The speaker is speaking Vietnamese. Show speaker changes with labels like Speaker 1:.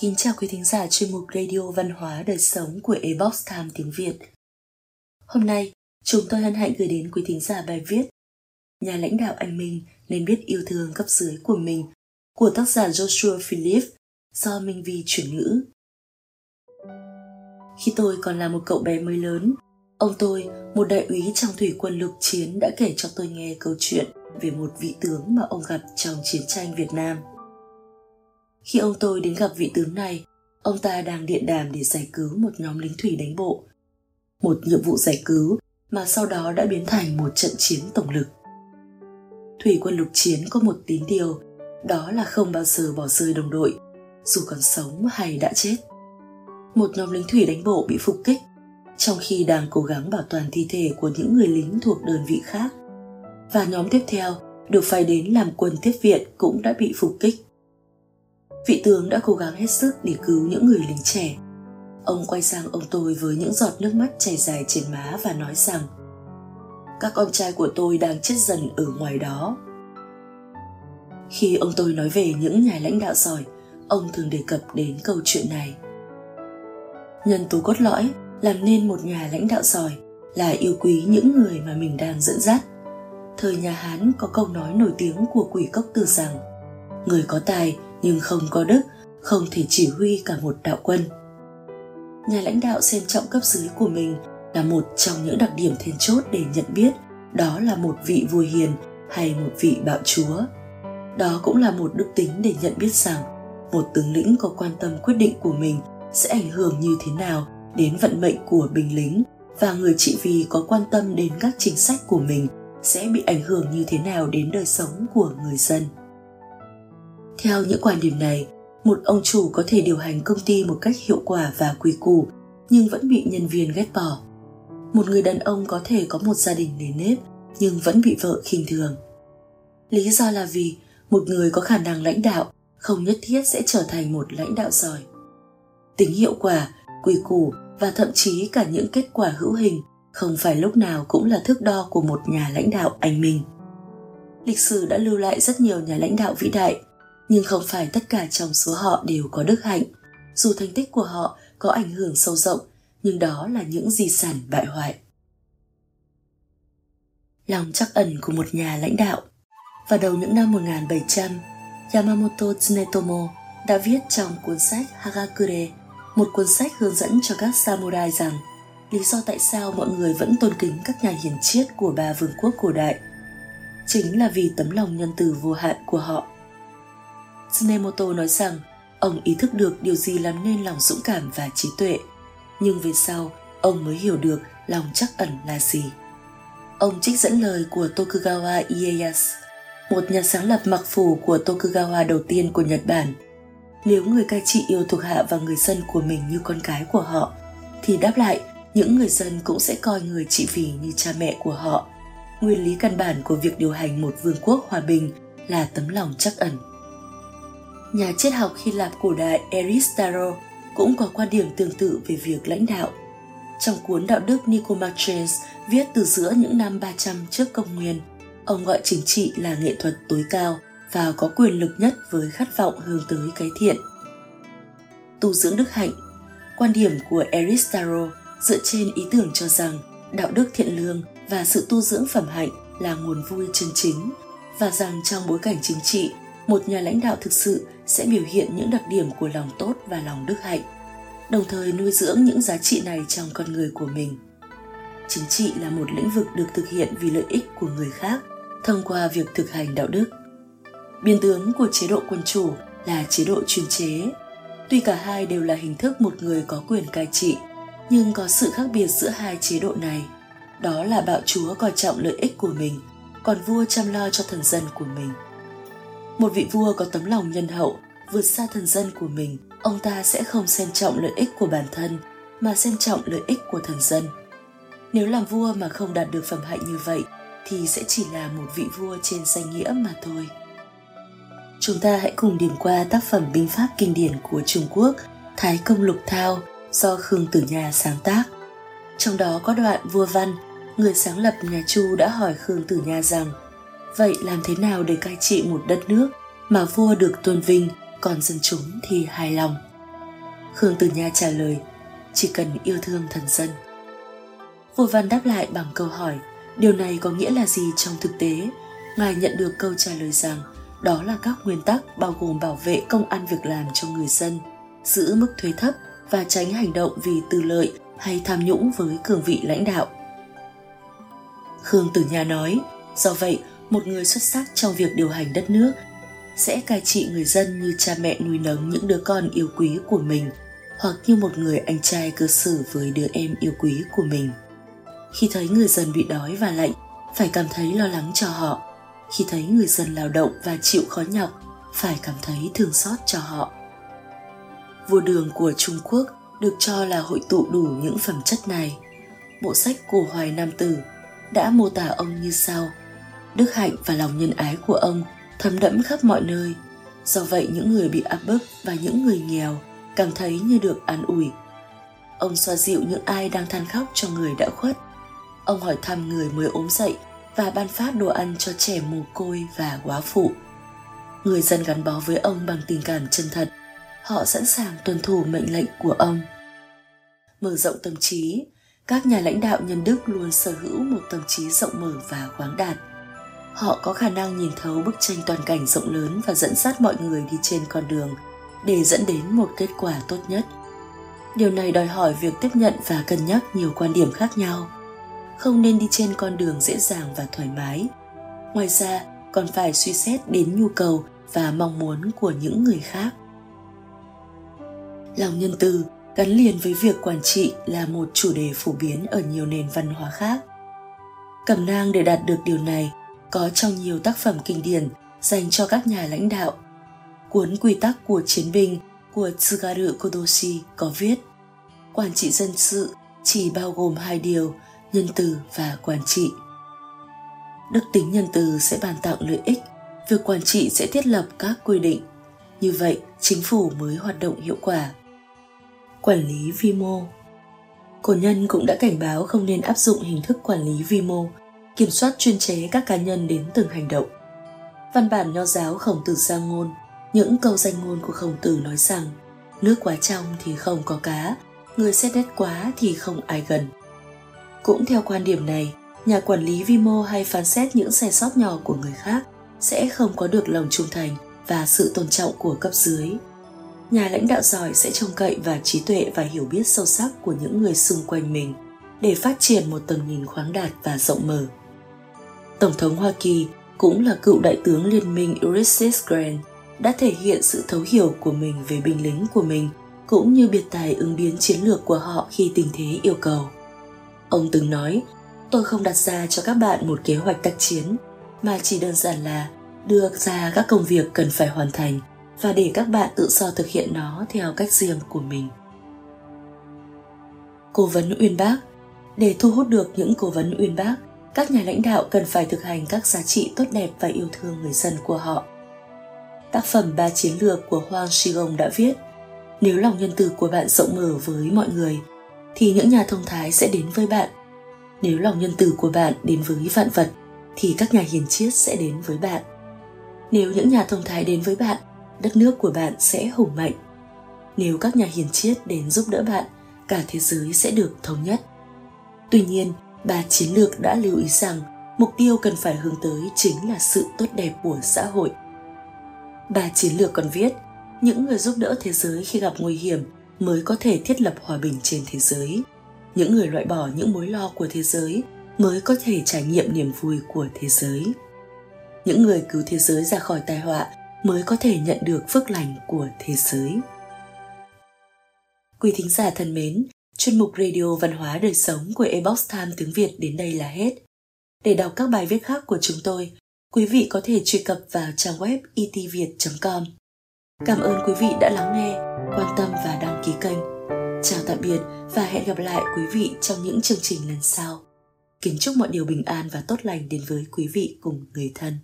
Speaker 1: Kính chào quý thính giả chuyên mục Radio Văn hóa Đời Sống của Ebox Time tiếng Việt. Hôm nay, chúng tôi hân hạnh gửi đến quý thính giả bài viết Nhà lãnh đạo anh Minh nên biết yêu thương cấp dưới của mình của tác giả Joshua Philip do Minh Vi chuyển ngữ. Khi tôi còn là một cậu bé mới lớn, ông tôi, một đại úy trong thủy quân lục chiến đã kể cho tôi nghe câu chuyện về một vị tướng mà ông gặp trong chiến tranh Việt Nam. Khi ông tôi đến gặp vị tướng này, ông ta đang điện đàm để giải cứu một nhóm lính thủy đánh bộ. Một nhiệm vụ giải cứu mà sau đó đã biến thành một trận chiến tổng lực. Thủy quân lục chiến có một tín điều, đó là không bao giờ bỏ rơi đồng đội, dù còn sống hay đã chết. Một nhóm lính thủy đánh bộ bị phục kích, trong khi đang cố gắng bảo toàn thi thể của những người lính thuộc đơn vị khác. Và nhóm tiếp theo được phải đến làm quân tiếp viện cũng đã bị phục kích vị tướng đã cố gắng hết sức để cứu những người lính trẻ. Ông quay sang ông tôi với những giọt nước mắt chảy dài trên má và nói rằng, các con trai của tôi đang chết dần ở ngoài đó. Khi ông tôi nói về những nhà lãnh đạo giỏi, ông thường đề cập đến câu chuyện này. Nhân tố cốt lõi, làm nên một nhà lãnh đạo giỏi là yêu quý những người mà mình đang dẫn dắt. Thời nhà hán có câu nói nổi tiếng của quỷ cốc từ rằng, người có tài nhưng không có đức, không thể chỉ huy cả một đạo quân. Nhà lãnh đạo xem trọng cấp dưới của mình là một trong những đặc điểm then chốt để nhận biết đó là một vị vua hiền hay một vị bạo chúa. Đó cũng là một đức tính để nhận biết rằng một tướng lĩnh có quan tâm quyết định của mình sẽ ảnh hưởng như thế nào đến vận mệnh của binh lính và người trị vì có quan tâm đến các chính sách của mình sẽ bị ảnh hưởng như thế nào đến đời sống của người dân theo những quan điểm này, một ông chủ có thể điều hành công ty một cách hiệu quả và quy củ nhưng vẫn bị nhân viên ghét bỏ. Một người đàn ông có thể có một gia đình nề nếp nhưng vẫn bị vợ khinh thường. Lý do là vì một người có khả năng lãnh đạo không nhất thiết sẽ trở thành một lãnh đạo giỏi. Tính hiệu quả, quy củ và thậm chí cả những kết quả hữu hình không phải lúc nào cũng là thước đo của một nhà lãnh đạo anh minh. Lịch sử đã lưu lại rất nhiều nhà lãnh đạo vĩ đại nhưng không phải tất cả trong số họ đều có đức hạnh. Dù thành tích của họ có ảnh hưởng sâu rộng, nhưng đó là những di sản bại hoại. Lòng chắc ẩn của một nhà lãnh đạo. Vào đầu những năm 1700 Yamamoto Tsunetomo đã viết trong cuốn sách Hagakure một cuốn sách hướng dẫn cho các samurai rằng lý do tại sao mọi người vẫn tôn kính các nhà hiền triết của ba vương quốc cổ đại chính là vì tấm lòng nhân từ vô hạn của họ. Tsunemoto nói rằng ông ý thức được điều gì làm nên lòng dũng cảm và trí tuệ, nhưng về sau ông mới hiểu được lòng chắc ẩn là gì. Ông trích dẫn lời của Tokugawa Ieyasu, một nhà sáng lập mặc phủ của Tokugawa đầu tiên của Nhật Bản. Nếu người cai trị yêu thuộc hạ và người dân của mình như con cái của họ, thì đáp lại những người dân cũng sẽ coi người trị vì như cha mẹ của họ. Nguyên lý căn bản của việc điều hành một vương quốc hòa bình là tấm lòng chắc ẩn nhà triết học Hy Lạp cổ đại Aristotle cũng có quan điểm tương tự về việc lãnh đạo. Trong cuốn Đạo đức Nicomachus viết từ giữa những năm 300 trước công nguyên, ông gọi chính trị là nghệ thuật tối cao và có quyền lực nhất với khát vọng hướng tới cái thiện. Tu dưỡng đức hạnh Quan điểm của Aristotle dựa trên ý tưởng cho rằng đạo đức thiện lương và sự tu dưỡng phẩm hạnh là nguồn vui chân chính và rằng trong bối cảnh chính trị một nhà lãnh đạo thực sự sẽ biểu hiện những đặc điểm của lòng tốt và lòng đức hạnh, đồng thời nuôi dưỡng những giá trị này trong con người của mình. Chính trị là một lĩnh vực được thực hiện vì lợi ích của người khác thông qua việc thực hành đạo đức. Biên tướng của chế độ quân chủ là chế độ chuyên chế. Tuy cả hai đều là hình thức một người có quyền cai trị, nhưng có sự khác biệt giữa hai chế độ này. Đó là bạo chúa coi trọng lợi ích của mình, còn vua chăm lo cho thần dân của mình một vị vua có tấm lòng nhân hậu, vượt xa thần dân của mình, ông ta sẽ không xem trọng lợi ích của bản thân, mà xem trọng lợi ích của thần dân. Nếu làm vua mà không đạt được phẩm hạnh như vậy, thì sẽ chỉ là một vị vua trên danh nghĩa mà thôi. Chúng ta hãy cùng điểm qua tác phẩm binh pháp kinh điển của Trung Quốc, Thái Công Lục Thao, do Khương Tử Nha sáng tác. Trong đó có đoạn vua Văn, người sáng lập nhà Chu đã hỏi Khương Tử Nha rằng – Vậy làm thế nào để cai trị một đất nước mà vua được tôn vinh, còn dân chúng thì hài lòng? Khương Tử Nha trả lời, chỉ cần yêu thương thần dân. Vua Văn đáp lại bằng câu hỏi, điều này có nghĩa là gì trong thực tế? Ngài nhận được câu trả lời rằng đó là các nguyên tắc bao gồm bảo vệ công ăn việc làm cho người dân, giữ mức thuế thấp và tránh hành động vì tư lợi hay tham nhũng với cường vị lãnh đạo. Khương Tử Nha nói, do vậy, một người xuất sắc trong việc điều hành đất nước sẽ cai trị người dân như cha mẹ nuôi nấng những đứa con yêu quý của mình hoặc như một người anh trai cư xử với đứa em yêu quý của mình. Khi thấy người dân bị đói và lạnh, phải cảm thấy lo lắng cho họ. Khi thấy người dân lao động và chịu khó nhọc, phải cảm thấy thương xót cho họ. Vua đường của Trung Quốc được cho là hội tụ đủ những phẩm chất này. Bộ sách của Hoài Nam Tử đã mô tả ông như sau. Đức hạnh và lòng nhân ái của ông thấm đẫm khắp mọi nơi. Do vậy những người bị áp bức và những người nghèo cảm thấy như được an ủi. Ông xoa dịu những ai đang than khóc cho người đã khuất. Ông hỏi thăm người mới ốm dậy và ban phát đồ ăn cho trẻ mồ côi và quá phụ. Người dân gắn bó với ông bằng tình cảm chân thật. Họ sẵn sàng tuân thủ mệnh lệnh của ông. Mở rộng tâm trí, các nhà lãnh đạo nhân đức luôn sở hữu một tâm trí rộng mở và khoáng đạt họ có khả năng nhìn thấu bức tranh toàn cảnh rộng lớn và dẫn dắt mọi người đi trên con đường để dẫn đến một kết quả tốt nhất. Điều này đòi hỏi việc tiếp nhận và cân nhắc nhiều quan điểm khác nhau. Không nên đi trên con đường dễ dàng và thoải mái. Ngoài ra, còn phải suy xét đến nhu cầu và mong muốn của những người khác. Lòng nhân từ gắn liền với việc quản trị là một chủ đề phổ biến ở nhiều nền văn hóa khác. Cẩm nang để đạt được điều này có trong nhiều tác phẩm kinh điển dành cho các nhà lãnh đạo. Cuốn Quy tắc của chiến binh của Tsugaru Kodoshi có viết Quản trị dân sự chỉ bao gồm hai điều, nhân từ và quản trị. Đức tính nhân từ sẽ bàn tặng lợi ích, việc quản trị sẽ thiết lập các quy định. Như vậy, chính phủ mới hoạt động hiệu quả. Quản lý vi mô Cổ nhân cũng đã cảnh báo không nên áp dụng hình thức quản lý vi mô kiểm soát chuyên chế các cá nhân đến từng hành động. Văn bản nho giáo khổng tử giang ngôn, những câu danh ngôn của khổng tử nói rằng nước quá trong thì không có cá, người xét đất quá thì không ai gần. Cũng theo quan điểm này, nhà quản lý vi mô hay phán xét những sai sót nhỏ của người khác sẽ không có được lòng trung thành và sự tôn trọng của cấp dưới. Nhà lãnh đạo giỏi sẽ trông cậy vào trí tuệ và hiểu biết sâu sắc của những người xung quanh mình để phát triển một tầm nhìn khoáng đạt và rộng mở. Tổng thống Hoa Kỳ cũng là cựu đại tướng liên minh Ulysses Grant đã thể hiện sự thấu hiểu của mình về binh lính của mình cũng như biệt tài ứng biến chiến lược của họ khi tình thế yêu cầu. Ông từng nói, tôi không đặt ra cho các bạn một kế hoạch tác chiến, mà chỉ đơn giản là đưa ra các công việc cần phải hoàn thành và để các bạn tự do thực hiện nó theo cách riêng của mình. Cố vấn uyên bác Để thu hút được những cố vấn uyên bác, các nhà lãnh đạo cần phải thực hành các giá trị tốt đẹp và yêu thương người dân của họ. Tác phẩm Ba Chiến lược của Hoàng Shigong đã viết, nếu lòng nhân từ của bạn rộng mở với mọi người, thì những nhà thông thái sẽ đến với bạn. Nếu lòng nhân từ của bạn đến với vạn vật, thì các nhà hiền triết sẽ đến với bạn. Nếu những nhà thông thái đến với bạn, đất nước của bạn sẽ hùng mạnh. Nếu các nhà hiền triết đến giúp đỡ bạn, cả thế giới sẽ được thống nhất. Tuy nhiên, Bà chiến lược đã lưu ý rằng mục tiêu cần phải hướng tới chính là sự tốt đẹp của xã hội. Bà chiến lược còn viết, những người giúp đỡ thế giới khi gặp nguy hiểm mới có thể thiết lập hòa bình trên thế giới. Những người loại bỏ những mối lo của thế giới mới có thể trải nghiệm niềm vui của thế giới. Những người cứu thế giới ra khỏi tai họa mới có thể nhận được phước lành của thế giới. Quý thính giả thân mến, Chuyên mục Radio Văn hóa Đời Sống của Ebox Time tiếng Việt đến đây là hết. Để đọc các bài viết khác của chúng tôi, quý vị có thể truy cập vào trang web e itviet.com. Cảm ơn quý vị đã lắng nghe, quan tâm và đăng ký kênh. Chào tạm biệt và hẹn gặp lại quý vị trong những chương trình lần sau. Kính chúc mọi điều bình an và tốt lành đến với quý vị cùng người thân.